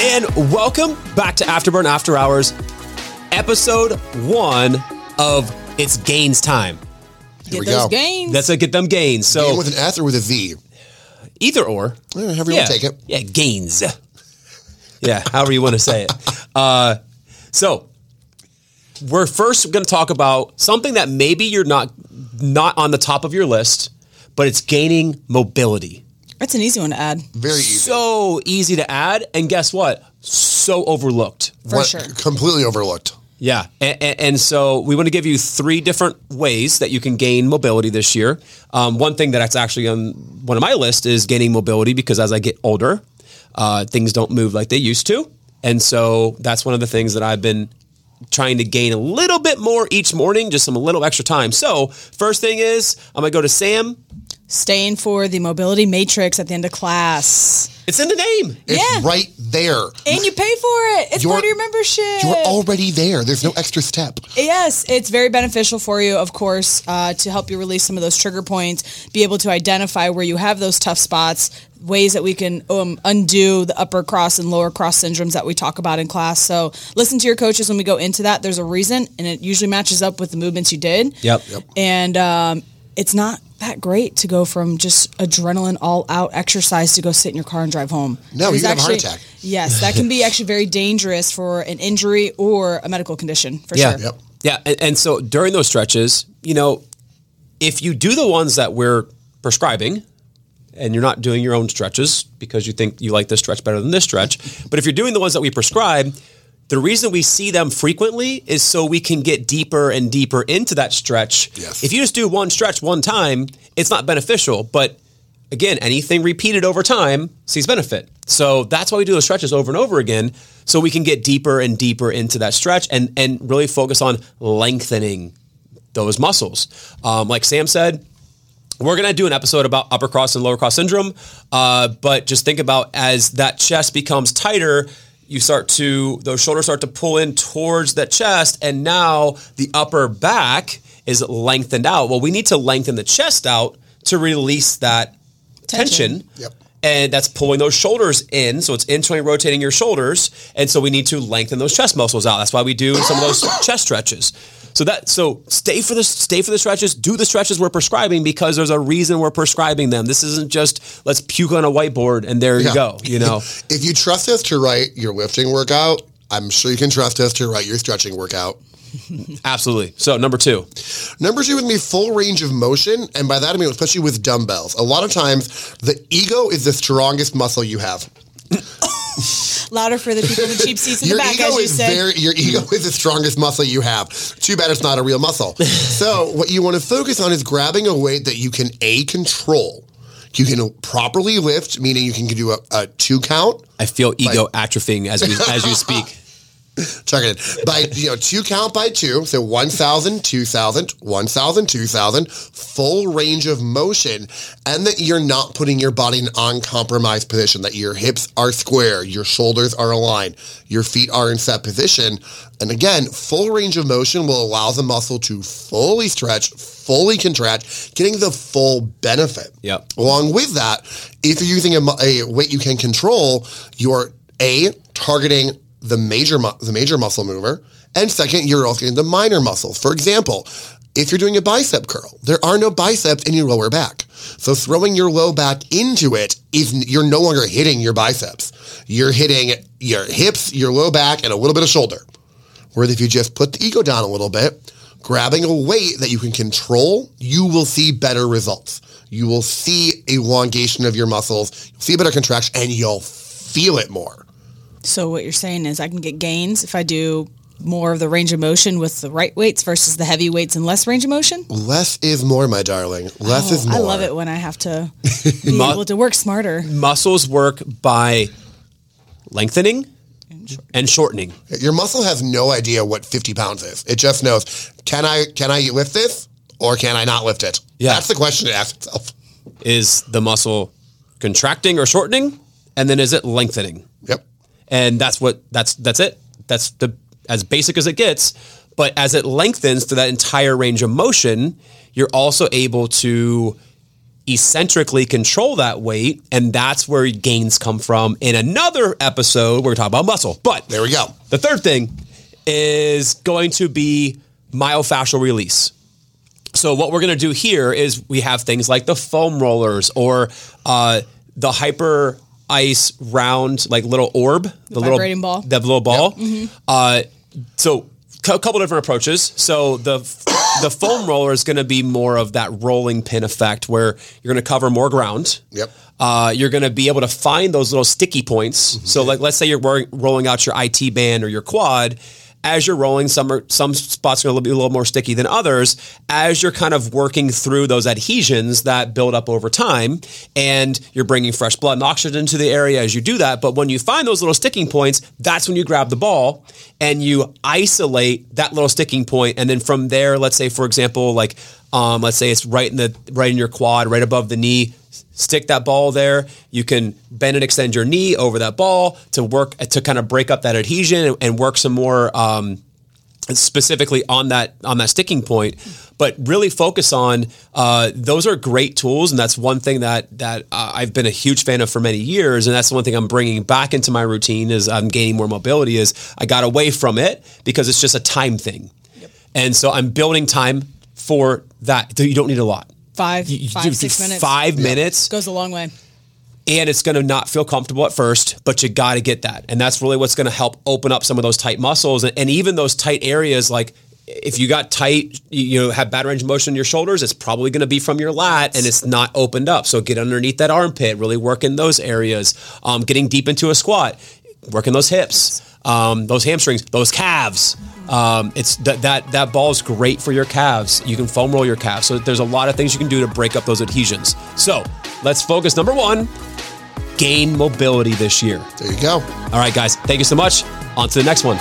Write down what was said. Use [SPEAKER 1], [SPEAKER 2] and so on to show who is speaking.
[SPEAKER 1] And welcome back to Afterburn After Hours, episode one of It's Gains Time.
[SPEAKER 2] Get
[SPEAKER 3] we
[SPEAKER 2] those
[SPEAKER 3] go.
[SPEAKER 2] gains.
[SPEAKER 1] That's a get them gains. So
[SPEAKER 3] Gain with an S or with a V?
[SPEAKER 1] either or.
[SPEAKER 3] Eh, However you
[SPEAKER 1] yeah,
[SPEAKER 3] want to take it.
[SPEAKER 1] Yeah, gains. Yeah, however you want to say it. Uh, so we're first going to talk about something that maybe you're not not on the top of your list, but it's gaining mobility.
[SPEAKER 2] That's an easy one to add.
[SPEAKER 3] Very easy.
[SPEAKER 1] So easy to add, and guess what? So overlooked.
[SPEAKER 2] For
[SPEAKER 3] What-
[SPEAKER 2] sure.
[SPEAKER 3] Completely overlooked.
[SPEAKER 1] Yeah, and, and so we want to give you three different ways that you can gain mobility this year. Um, one thing that's actually on one of my list is gaining mobility because as I get older, uh, things don't move like they used to, and so that's one of the things that I've been trying to gain a little bit more each morning, just some a little extra time. So first thing is I'm gonna go to Sam.
[SPEAKER 2] Staying for the mobility matrix at the end of class.
[SPEAKER 1] It's in the name.
[SPEAKER 3] It's
[SPEAKER 2] Yeah.
[SPEAKER 3] right there.
[SPEAKER 2] And you pay for it. It's
[SPEAKER 3] You're-
[SPEAKER 2] part of your membership.
[SPEAKER 3] You're already there. There's no extra step.
[SPEAKER 2] Yes, it's very beneficial for you, of course, uh, to help you release some of those trigger points, be able to identify where you have those tough spots, ways that we can um, undo the upper cross and lower cross syndromes that we talk about in class. So listen to your coaches when we go into that. There's a reason, and it usually matches up with the movements you did.
[SPEAKER 1] Yep. Yep.
[SPEAKER 2] And um, it's not that great to go from just adrenaline all out exercise to go sit in your car and drive home.
[SPEAKER 3] No,
[SPEAKER 2] It is
[SPEAKER 3] you have a heart attack.
[SPEAKER 2] Yes, that can be actually very dangerous for an injury or a medical condition for
[SPEAKER 1] Yeah.
[SPEAKER 2] sure.
[SPEAKER 3] Yep.
[SPEAKER 1] Yeah. And, and so during those stretches, you know, if you do the ones that we're prescribing and you're not doing your own stretches because you think you like this stretch better than this stretch, but if you're doing the ones that we prescribe, the reason we see them frequently is so we can get deeper and deeper into that stretch.
[SPEAKER 3] Yes.
[SPEAKER 1] If you just do one stretch one time, it's not beneficial. But again, anything repeated over time sees benefit. So that's why we do those stretches over and over again, so we can get deeper and deeper into that stretch and and really focus on lengthening those muscles. Um, like Sam said, we're going to do an episode about upper cross and lower cross syndrome. Uh, but just think about as that chest becomes tighter, you start to, those shoulders start to pull in towards that chest. And now the upper back is lengthened out. Well, we need to lengthen the chest out to release that tension.
[SPEAKER 2] Tension.
[SPEAKER 3] Yep.
[SPEAKER 1] And that's pulling those shoulders in. So it's internally rotating your shoulders. And so we need to lengthen those chest muscles out. That's why we do some of those chest stretches. So that so stay for the stay for the stretches, do the stretches we're prescribing because there's a reason we're prescribing them. This isn't just let's puke on a whiteboard and there you go. You know.
[SPEAKER 3] If you trust us to write your lifting workout, I'm sure you can trust us to write your stretching workout.
[SPEAKER 1] Absolutely. So number two.
[SPEAKER 3] Number two would be full range of motion, and by that I mean especially with dumbbells. A lot of times, the ego is the strongest muscle you have.
[SPEAKER 2] Louder for the people in the cheap seats in
[SPEAKER 3] Your
[SPEAKER 2] the back,
[SPEAKER 3] ego
[SPEAKER 2] as you
[SPEAKER 3] is
[SPEAKER 2] said.
[SPEAKER 3] very your ego is the strongest muscle you have. Too bad it's not a real muscle. so what you want to focus on is grabbing a weight that you can a control. You can properly lift, meaning you can do a, a two count.
[SPEAKER 1] I feel ego atrophying as we as you speak.
[SPEAKER 3] Check it in. By you know, two count by two, so 1,000, 2,000, 1,000, 2,000, full range of motion, and that you're not putting your body in an uncompromised position, that your hips are square, your shoulders are aligned, your feet are in set position. And again, full range of motion will allow the muscle to fully stretch, fully contract, getting the full benefit.
[SPEAKER 1] Yep.
[SPEAKER 3] Along with that, if you're using a, a weight you can control, you're a targeting the major mu- the major muscle mover, and second, you're also getting the minor muscles. For example, if you're doing a bicep curl, there are no biceps in your lower back. So throwing your low back into it is you're no longer hitting your biceps. You're hitting your hips, your low back, and a little bit of shoulder. Whereas if you just put the ego down a little bit, grabbing a weight that you can control, you will see better results. You will see elongation of your muscles, you'll see better contraction, and you'll feel it more.
[SPEAKER 2] So what you're saying is I can get gains if I do more of the range of motion with the right weights versus the heavy weights and less range of motion.
[SPEAKER 3] Less is more, my darling. Less
[SPEAKER 2] Oh,
[SPEAKER 3] is more.
[SPEAKER 2] I love it when I have to be
[SPEAKER 1] Mu-
[SPEAKER 2] able to work smarter.
[SPEAKER 1] Muscles work by lengthening and shortening.
[SPEAKER 3] Your muscle has no idea what 50 pounds is. It just knows, can I can I lift this or can I not lift it?
[SPEAKER 1] Yeah.
[SPEAKER 3] That's the question it asks itself.
[SPEAKER 1] Is the muscle contracting or shortening? And then is it lengthening? And that's what that's that's it. That's the as basic as it gets. But as it lengthens to that entire range of motion, you're also able to eccentrically control that weight, and that's where gains come from. In another episode, we're talking about muscle. But
[SPEAKER 3] There we go.
[SPEAKER 1] the third thing is going to be myofascial release. So what we're going to do here is we have things like the foam rollers or uh, the hyper ice round like little orb, the, little
[SPEAKER 2] vibrating ball.
[SPEAKER 1] the little ball. Uh, so a couple different approaches. So the the foam roller is going to be more of that rolling pin effect where you're going to cover more ground.
[SPEAKER 3] Yep.
[SPEAKER 1] Uh, you're going to be able to find those little sticky points. So, like, let's say you're rolling out your IT band or your quad. As you're rolling, some are, some spots are going to be a little more sticky than others. As you're kind of working through those adhesions that build up over time, and you're bringing fresh blood and oxygen to the area as you do that. But when you find those little sticking points, that's when you grab the ball and you isolate that little sticking point, and then from there, let's say, for example, like um, let's say it's right in the right in your quad, right above the knee stick that ball there. You can bend and extend your knee over that ball to work to kind of break up that adhesion and, and work some more um, specifically on that on that sticking point. But really focus on uh, those are great tools, and that's one thing that that uh, I've been a huge fan of for many years, and that's the one thing I'm bringing back into my routine as I'm gaining more mobility. Is I got away from it because it's just a time thing, and so I'm building time for that. You don't need a lot
[SPEAKER 2] Five,
[SPEAKER 1] you
[SPEAKER 2] five,
[SPEAKER 1] do
[SPEAKER 2] six minutes.
[SPEAKER 1] Five minutes,
[SPEAKER 2] Goes a long way.
[SPEAKER 1] and it's going to not feel comfortable at first, but you got to get that, and that's really what's going to help open up some of those tight muscles, and, and even those tight areas. Like if you got tight, you, you know, have bad range of motion in your shoulders, it's probably going to be from your lat, and it's not opened up. So get underneath that armpit, really work in those areas. Um, getting deep into a squat, working those hips, um, those hamstrings, those calves. Um, it's that that that ball is great for your calves. You can foam roll your calves. So there's a lot of things you can do to break up those adhesions. So let's focus. Number one, gain mobility this year.
[SPEAKER 3] There you go.
[SPEAKER 1] All right, guys. Thank you so much. On to the next one.